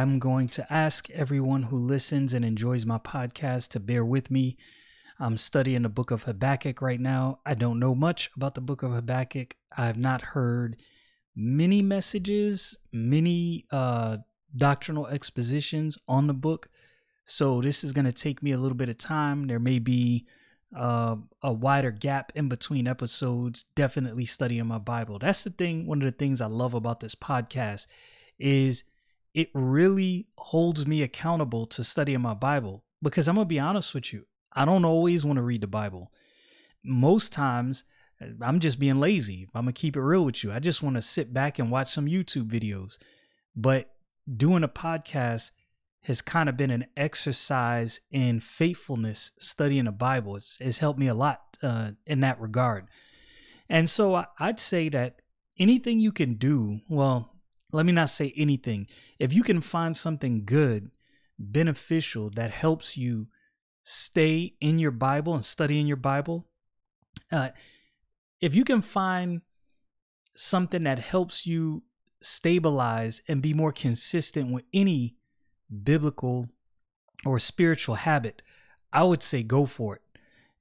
I'm going to ask everyone who listens and enjoys my podcast to bear with me. I'm studying the book of Habakkuk right now. I don't know much about the book of Habakkuk. I've not heard many messages, many uh, doctrinal expositions on the book. So this is going to take me a little bit of time. There may be uh, a wider gap in between episodes. Definitely studying my Bible. That's the thing. One of the things I love about this podcast is it really holds me accountable to studying my Bible because I'm going to be honest with you. I don't always want to read the Bible. Most times, uh, I'm just being lazy. I'm going to keep it real with you. I just want to sit back and watch some YouTube videos. But doing a podcast has kind of been an exercise in faithfulness, studying the Bible. It's, it's helped me a lot uh, in that regard. And so I, I'd say that anything you can do, well, let me not say anything. If you can find something good, beneficial that helps you stay in your Bible and study in your Bible, uh, if you can find something that helps you stabilize and be more consistent with any biblical or spiritual habit, I would say go for it.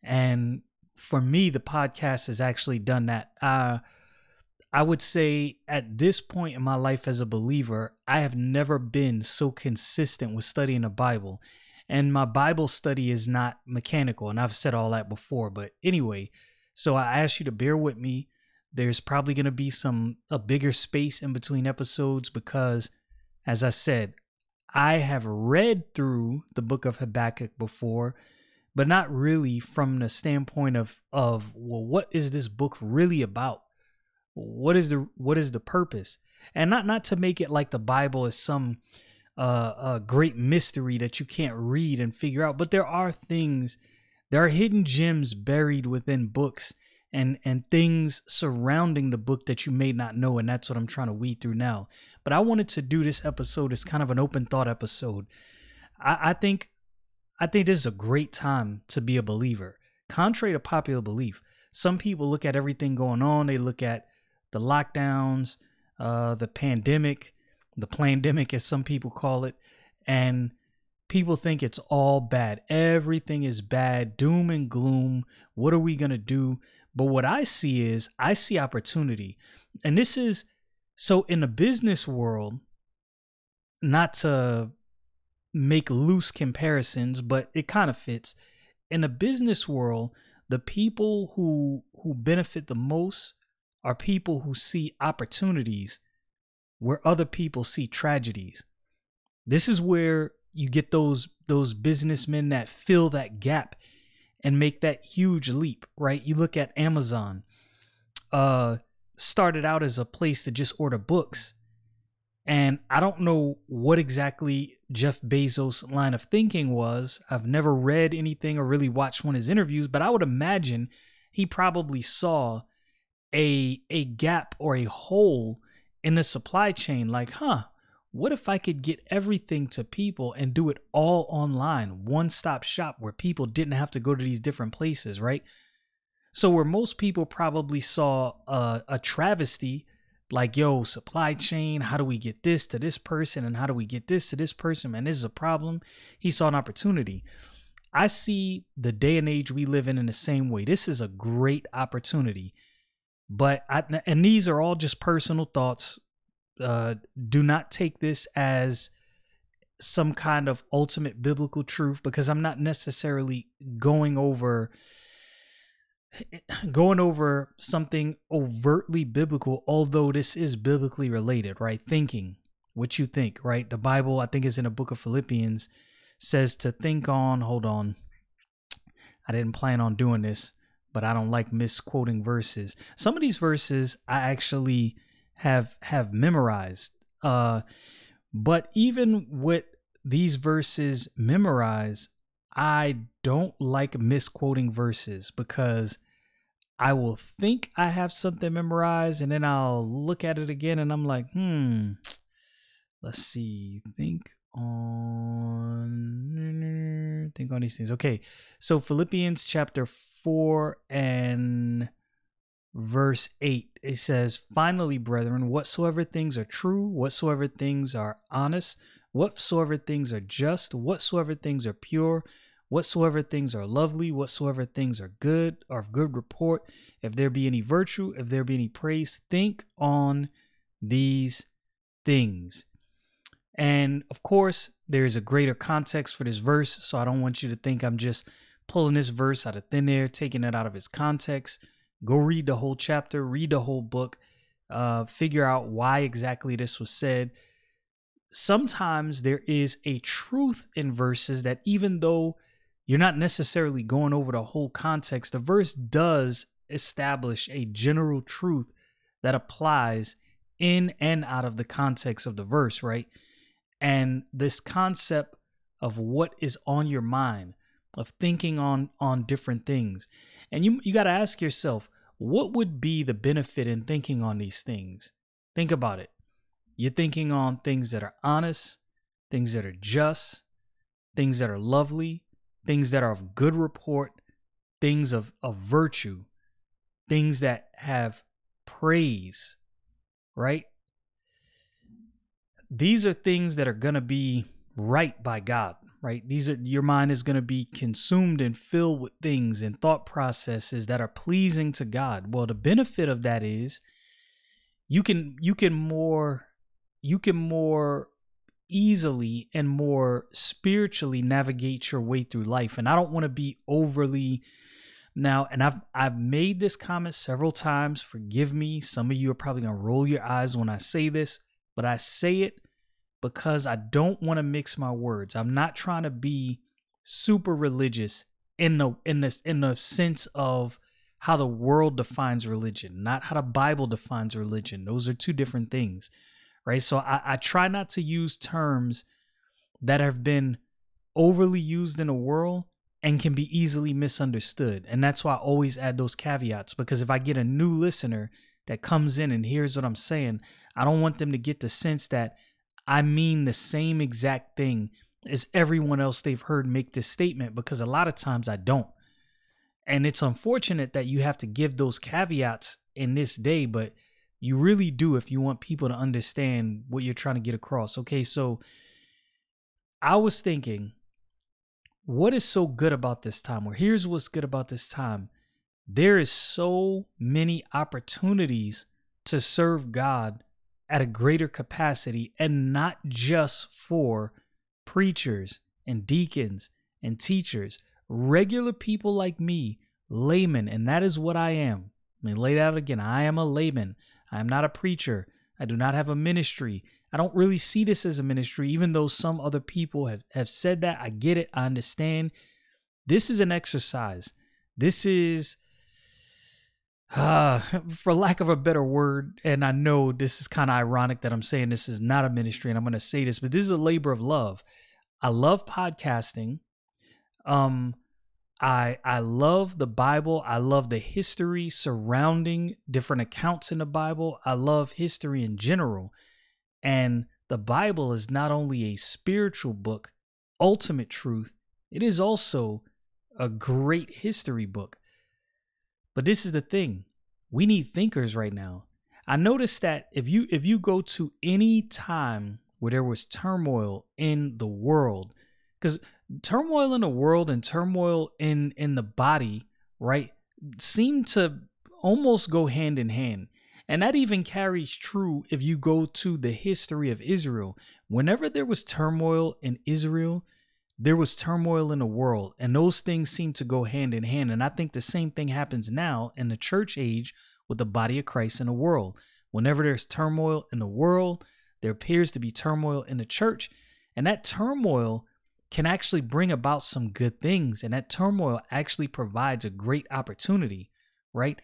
And for me, the podcast has actually done that. Uh, I would say at this point in my life as a believer, I have never been so consistent with studying the Bible. And my Bible study is not mechanical, and I've said all that before. But anyway, so I ask you to bear with me. There's probably going to be some a bigger space in between episodes because, as I said, I have read through the book of Habakkuk before, but not really from the standpoint of of well, what is this book really about? What is the what is the purpose? And not not to make it like the bible is some uh, uh great mystery that you can't read and figure out but there are things there are hidden gems buried within books and and things surrounding the book that you may not know and that's what i'm trying to weed through now. But i wanted to do this episode as kind of an open thought episode. I, I think i think this is a great time to be a believer. Contrary to popular belief some people look at everything going on. They look at the lockdowns, uh, the pandemic, the pandemic, as some people call it, and people think it's all bad. Everything is bad, doom and gloom. What are we going to do? But what I see is I see opportunity. And this is so in the business world, not to make loose comparisons, but it kind of fits. In the business world, the people who who benefit the most are people who see opportunities where other people see tragedies. This is where you get those those businessmen that fill that gap and make that huge leap, right? You look at Amazon. Uh started out as a place to just order books. And I don't know what exactly Jeff Bezos' line of thinking was. I've never read anything or really watched one of his interviews, but I would imagine he probably saw a a gap or a hole in the supply chain. Like huh what if i could get everything to people and do it all online one stop shop where people didn't have to go to these different places right? So where most people probably saw a, a travesty like yo supply chain how do we get this to this person and how do we get this to this person? Man this is a problem. He saw an opportunity. I see the day and age we live in in the same way. This is a great opportunity but I, and these are all just personal thoughts. Uh, do not take this as some kind of ultimate biblical truth because I'm not necessarily going over going over something overtly biblical although this is biblically related right? Thinking what you think right? The bible i think is in the book of philippians says to think on hold on i didn't plan on doing this but I don't like misquoting verses. Some of these verses I actually have have memorized. Uh, but even with these verses memorized, I don't like misquoting verses because I will think I have something memorized and then I'll look at it again and I'm like, hmm, let's see, think on, think on these things. Okay, so Philippians chapter 4 and verse 8, it says, Finally, brethren, whatsoever things are true, whatsoever things are honest, whatsoever things are just, whatsoever things are pure, whatsoever things are lovely, whatsoever things are good, are of good report, if there be any virtue, if there be any praise, think on these things. And of course, there is a greater context for this verse, so I don't want you to think I'm just pulling this verse out of thin air, taking it out of its context. Go read the whole chapter, read the whole book, uh, figure out why exactly this was said. Sometimes there is a truth in verses that, even though you're not necessarily going over the whole context. The verse does establish a general truth that applies in and out of the context of the verse, right? And this concept of what is on your mind, of thinking on on different things. And you you got to ask yourself, what would be the benefit in thinking on these things? Think about it. You're thinking on things that are honest, things that are just, things that are lovely, things that are of good report, things of, of virtue, things that have praise, right? These are things that are going to be right by God, right? These are your mind is going to be consumed and filled with things and thought processes that are pleasing to God. Well, the benefit of that is you can you can more you can more easily and more spiritually navigate your way through life. And I don't want to be overly now, and I've I've made this comment several times. Forgive me. Some of you are probably gonna roll your eyes when I say this, but I say it because I don't want to mix my words. I'm not trying to be super religious in the in this in the sense of how the world defines religion, not how the Bible defines religion. Those are two different things right? So I, I try not to use terms that have been overly used in the world and can be easily misunderstood. And that's why I always add those caveats because if I get a new listener that comes in and hears what I'm saying, I don't want them to get the sense that I mean the same exact thing as everyone else they've heard make this statement because a lot of times I don't. And it's unfortunate that you have to give those caveats in this day, but you really do if you want people to understand what you're trying to get across. Okay, so I was thinking, what is so good about this time? Or here's what's good about this time. There is so many opportunities to serve God at a greater capacity and not just for preachers and deacons and teachers, regular people like me, laymen, and that is what I am. Let me lay that out again. I am a layman. I am not a preacher. I do not have a ministry. I don't really see this as a ministry, even though some other people have, have said that. I get it. I understand. This is an exercise. This is, uh, for lack of a better word, and I know this is kind of ironic that I'm saying this is not a ministry, and I'm going to say this, but this is a labor of love. I love podcasting. Um, I I love the Bible. I love the history surrounding different accounts in the Bible. I love history in general. And the Bible is not only a spiritual book, ultimate truth, it is also a great history book. But this is the thing. We need thinkers right now. I noticed that if you if you go to any time where there was turmoil in the world, because turmoil in the world and turmoil in in the body, right, seem to almost go hand in hand. And that even carries true if you go to the history of Israel. Whenever there was turmoil in Israel, there was turmoil in the world, and those things seem to go hand in hand. And I think the same thing happens now in the church age with the body of Christ in the world. Whenever there's turmoil in the world, there appears to be turmoil in the church, and that turmoil can actually bring about some good things. And that turmoil actually provides a great opportunity, right?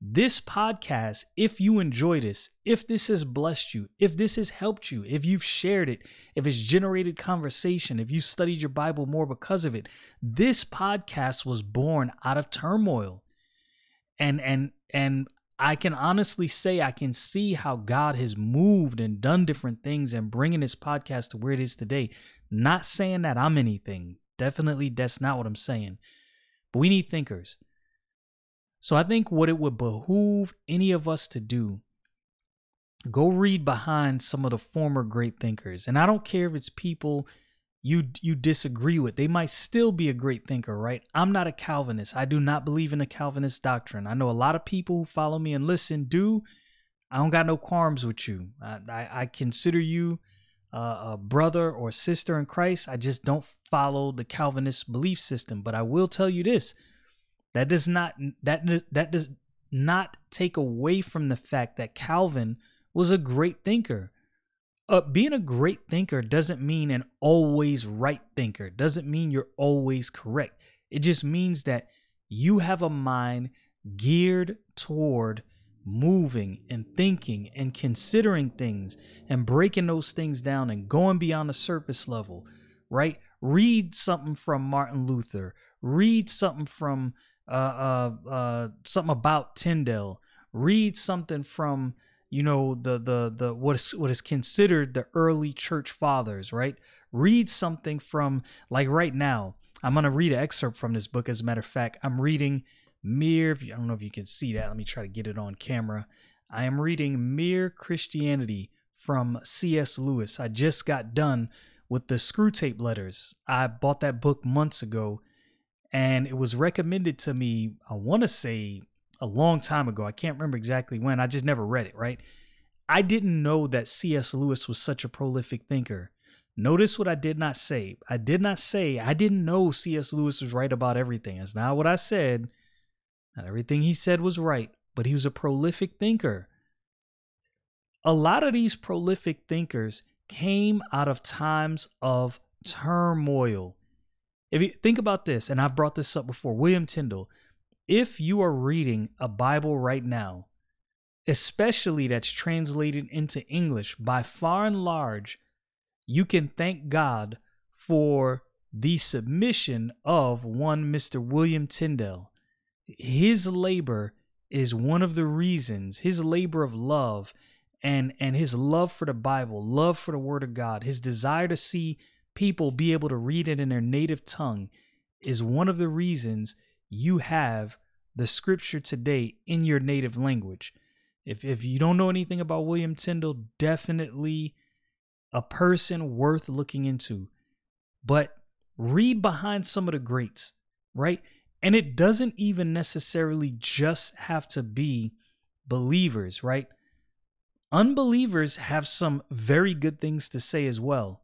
This podcast, if you enjoy this, if this has blessed you, if this has helped you, if you've shared it, if it's generated conversation, if you studied your Bible more because of it, this podcast was born out of turmoil. And and and I can honestly say I can see how God has moved and done different things and bringing this podcast to where it is today. Not saying that I'm anything. Definitely, that's not what I'm saying. But we need thinkers. So I think what it would behoove any of us to do go read behind some of the former great thinkers. And I don't care if it's people you you disagree with. They might still be a great thinker, right? I'm not a Calvinist. I do not believe in the Calvinist doctrine. I know a lot of people who follow me and listen do. I don't got no qualms with you. I, I, I consider you uh, a brother or sister in Christ. I just don't follow the Calvinist belief system. But I will tell you this: that does not that that does not take away from the fact that Calvin was a great thinker. Uh, being a great thinker doesn't mean an always right thinker. Doesn't mean you're always correct. It just means that you have a mind geared toward moving and thinking and considering things and breaking those things down and going beyond the surface level, right? Read something from Martin Luther. Read something from uh, uh, uh, something about Tyndale. Read something from you know the the the what is what is considered the early church fathers, right? Read something from like right now. I'm gonna read an excerpt from this book. As a matter of fact, I'm reading Mere. I don't know if you can see that. Let me try to get it on camera. I am reading Mere Christianity from C.S. Lewis. I just got done with the Screwtape Letters. I bought that book months ago, and it was recommended to me. I want to say a long time ago. I can't remember exactly when. I just never read it, right? I didn't know that C.S. Lewis was such a prolific thinker. Notice what I did not say. I did not say I didn't know C.S. Lewis was right about everything. That's not what I said. Not everything he said was right, but he was a prolific thinker. A lot of these prolific thinkers came out of times of turmoil. If you think about this, and I've brought this up before, William Tyndale, if you are reading a Bible right now, especially that's translated into English, by far and large, you can thank God for the submission of one Mr. William Tyndale. His labor is one of the reasons, his labor of love and and his love for the Bible, love for the word of God, his desire to see people be able to read it in their native tongue is one of the reasons you have the scripture today in your native language. If if you don't know anything about William Tyndale, definitely a person worth looking into. But read behind some of the greats, right? And it doesn't even necessarily just have to be believers, right? Unbelievers have some very good things to say as well.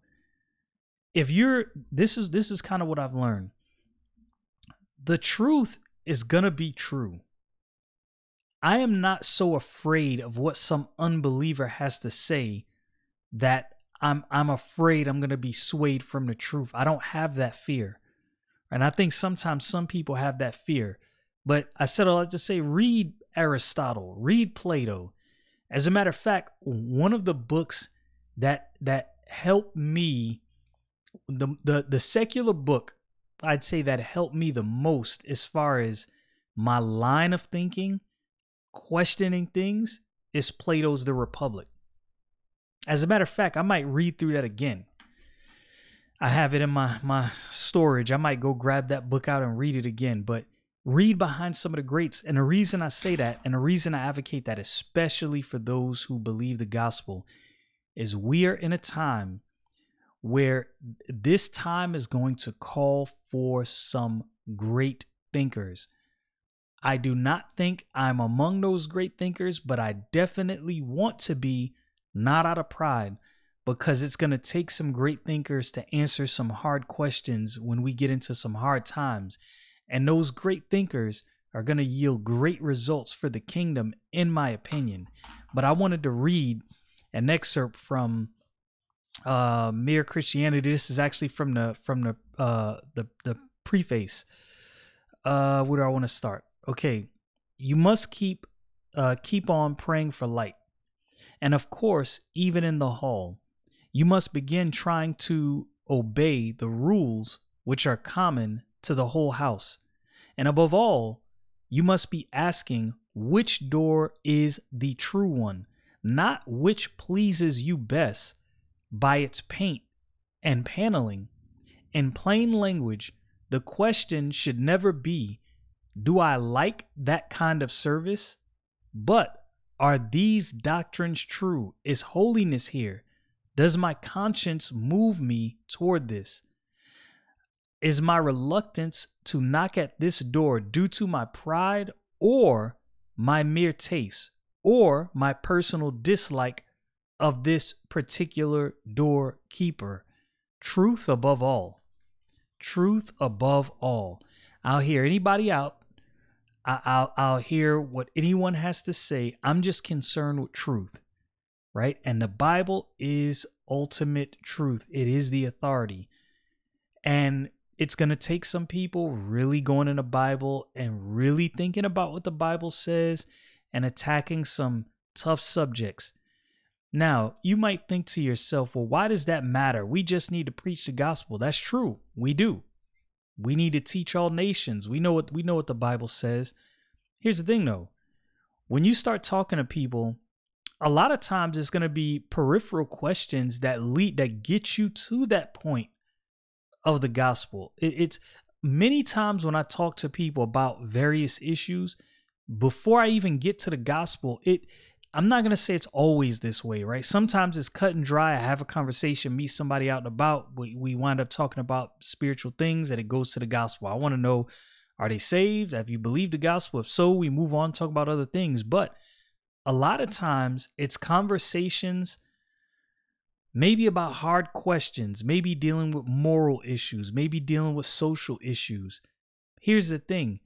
If you're this is this is kind of what I've learned the truth is to be true. I am not so afraid of what some unbeliever has to say that I'm I'm afraid I'm to be swayed from the truth. I don't have that fear. And I think sometimes some people have that fear. But I said I like to say read Aristotle, read Plato. As a matter of fact, one of the books that that helped me the the the secular book I'd say that helped me the most as far as my line of thinking, questioning things, is Plato's The Republic. As a matter of fact, I might read through that again. I have it in my, my storage. I might go grab that book out and read it again. But read behind some of the greats. And the reason I say that, and the reason I advocate that, especially for those who believe the gospel, is we are in a time where this time is going to call for some great thinkers. I do not think I'm among those great thinkers, but I definitely want to be, not out of pride, because it's going to take some great thinkers to answer some hard questions when we get into some hard times. And those great thinkers are going to yield great results for the kingdom, in my opinion. But I wanted to read an excerpt from uh, Mere Christianity. This is actually from the from the uh, the the preface. Uh, where do I want to start? Okay, you must keep uh, keep on praying for light, and of course, even in the hall, you must begin trying to obey the rules which are common to the whole house, and above all, you must be asking which door is the true one, not which pleases you best by its paint and paneling. In plain language, the question should never be, Do I like that kind of service? But are these doctrines true? Is holiness here? Does my conscience move me toward this? Is my reluctance to knock at this door due to my pride or my mere taste or my personal dislike of this particular doorkeeper. Truth above all. Truth above all. I'll hear anybody out. I, will I'll hear what anyone has to say. I'm just concerned with truth, right? And the Bible is ultimate truth. It is the authority, and it's gonna take some people really going in the Bible and really thinking about what the Bible says and attacking some tough subjects now, you might think to yourself, well, why does that matter? We just need to preach the gospel. That's true. We do. We need to teach all nations. We know what we know what the Bible says. Here's the thing though. When you start talking to people, a lot of times it's going to be peripheral questions that lead that get you to that point of the gospel. It, it's many times when I talk to people about various issues, before I even get to the gospel, it I'm not gonna say it's always this way, right? Sometimes it's cut and dry. I have a conversation, meet somebody out and about. We we wind up talking about spiritual things, and it goes to the gospel. I want to know, are they saved? Have you believed the gospel? If so, we move on, talk about other things. But a lot of times, it's conversations, maybe about hard questions, maybe dealing with moral issues, maybe dealing with social issues. Here's the thing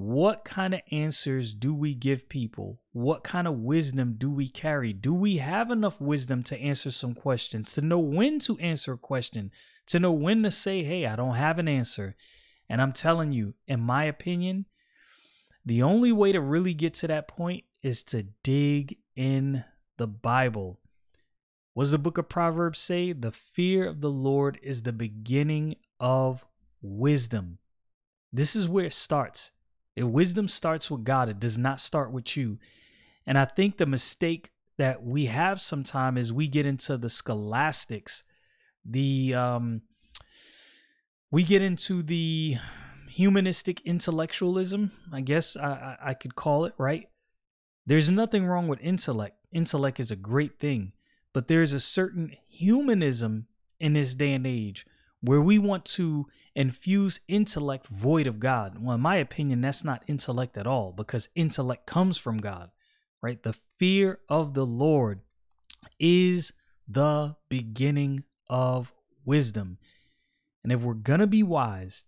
what kind of answers do we give people? What kind of wisdom do we carry? Do we have enough wisdom to answer some questions, to know when to answer a question, to know when to say, hey, I don't have an answer? And I'm telling you, in my opinion, the only way to really get to that point is to dig in the Bible. What does the book of Proverbs say? The fear of the Lord is the beginning of wisdom. This is where it starts. If wisdom starts with God, it does not start with you. And I think the mistake that we have sometime is we get into the scholastics, the um we get into the humanistic intellectualism, I guess I, I could call it, right? There's nothing wrong with intellect. Intellect is a great thing, but there's a certain humanism in this day and age where we want to infuse intellect void of God. Well, in my opinion, that's not intellect at all because intellect comes from God, right? The fear of the Lord is the beginning of wisdom. And if we're going to be wise,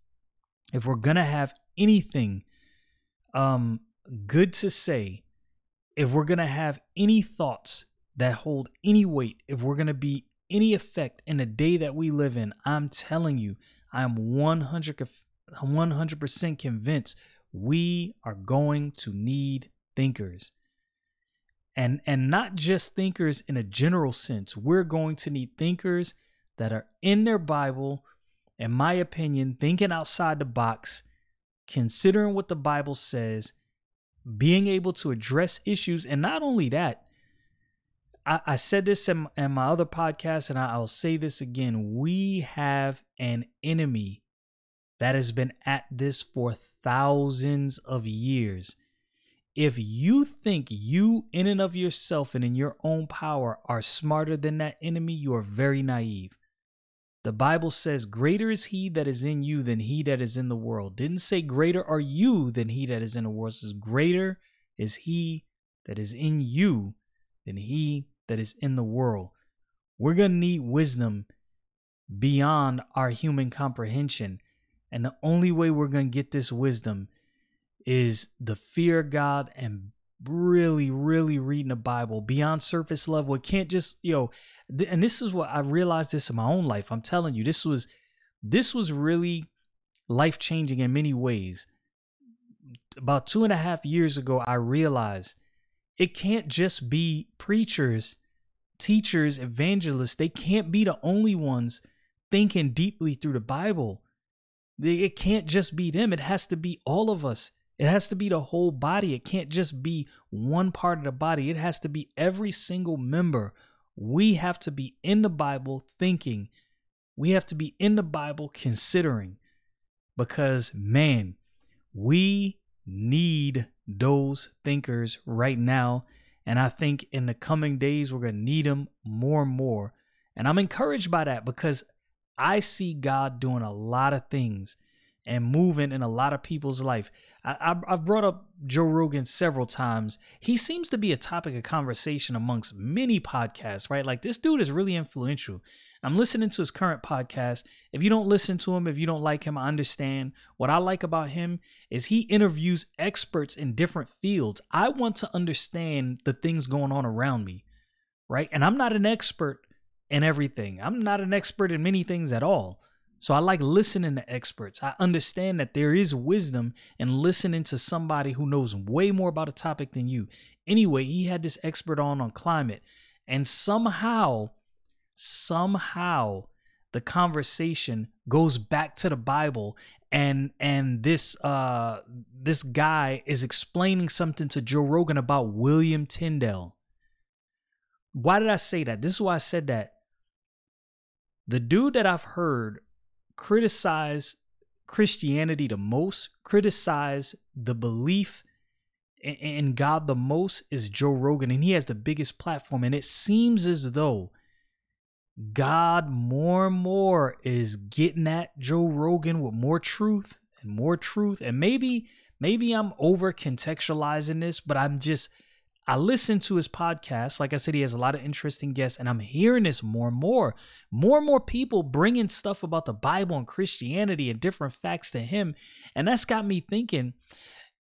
if we're going to have anything um good to say, if we're going to have any thoughts that hold any weight, if we're going to be any effect in the day that we live in, I'm telling you, I am 100 100% convinced we are going to need thinkers. And and not just thinkers in a general sense. We're going to need thinkers that are in their Bible, in my opinion, thinking outside the box, considering what the Bible says, being able to address issues and not only that, I, I said this in, in my other podcast, and I, I'll say this again. We have an enemy that has been at this for thousands of years. If you think you, in and of yourself and in your own power, are smarter than that enemy, you are very naive. The Bible says, Greater is he that is in you than he that is in the world. Didn't say, Greater are you than he that is in the world. It says, Greater is he that is in you than he that is in the world. We're going to need wisdom beyond our human comprehension. And the only way we're going to get this wisdom is the fear God and really, really reading the Bible beyond surface level. It can't just, you know, th- and this is what I realized this in my own life. I'm telling you, this was this was really life changing in many ways. About two and a half years ago, I realized it can't just be preachers, teachers, evangelists. They can't be the only ones thinking deeply through the Bible. It can't just be them. It has to be all of us. It has to be the whole body. It can't just be one part of the body. It has to be every single member. We have to be in the Bible thinking. We have to be in the Bible considering. Because, man, we need those thinkers right now. And I think in the coming days, we're going to need them more and more. And I'm encouraged by that because I see God doing a lot of things and moving in a lot of people's life. I, have brought up Joe Rogan several times. He seems to be a topic of conversation amongst many podcasts, right? Like this dude is really influential. I'm listening to his current podcast. If you don't listen to him, if you don't like him, I understand. What I like about him is he interviews experts in different fields. I want to understand the things going on around me, right? And I'm not an expert in everything. I'm not an expert in many things at all. So I like listening to experts. I understand that there is wisdom in listening to somebody who knows way more about a topic than you. Anyway, he had this expert on on climate and somehow somehow the conversation goes back to the Bible and and this uh this guy is explaining something to Joe Rogan about William Tyndale. Why did I say that? This is why I said that. The dude that I've heard criticize Christianity the most, criticize the belief in God the most is Joe Rogan, and he has the biggest platform. And it seems as though God more and more is getting at Joe Rogan with more truth and more truth. And maybe, maybe I'm over contextualizing this, but I'm just I listen to his podcast. Like I said, he has a lot of interesting guests, and I'm hearing this more and more. More and more people bringing stuff about the Bible and Christianity and different facts to him. And that's got me thinking,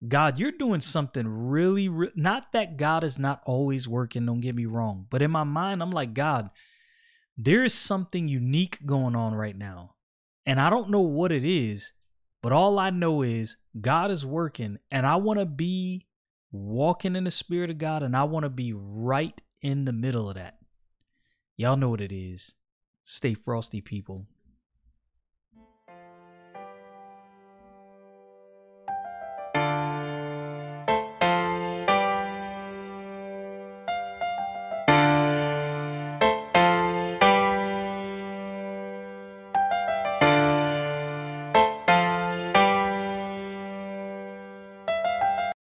God, you're doing something really, re- not that God is not always working, don't get me wrong. But in my mind, I'm like, God, there is something unique going on right now. And I don't know what it is, but all I know is God is working, and I want to be walking in the Spirit of God, and I want to be right in the middle of that. Y'all know what it is. Stay frosty, people.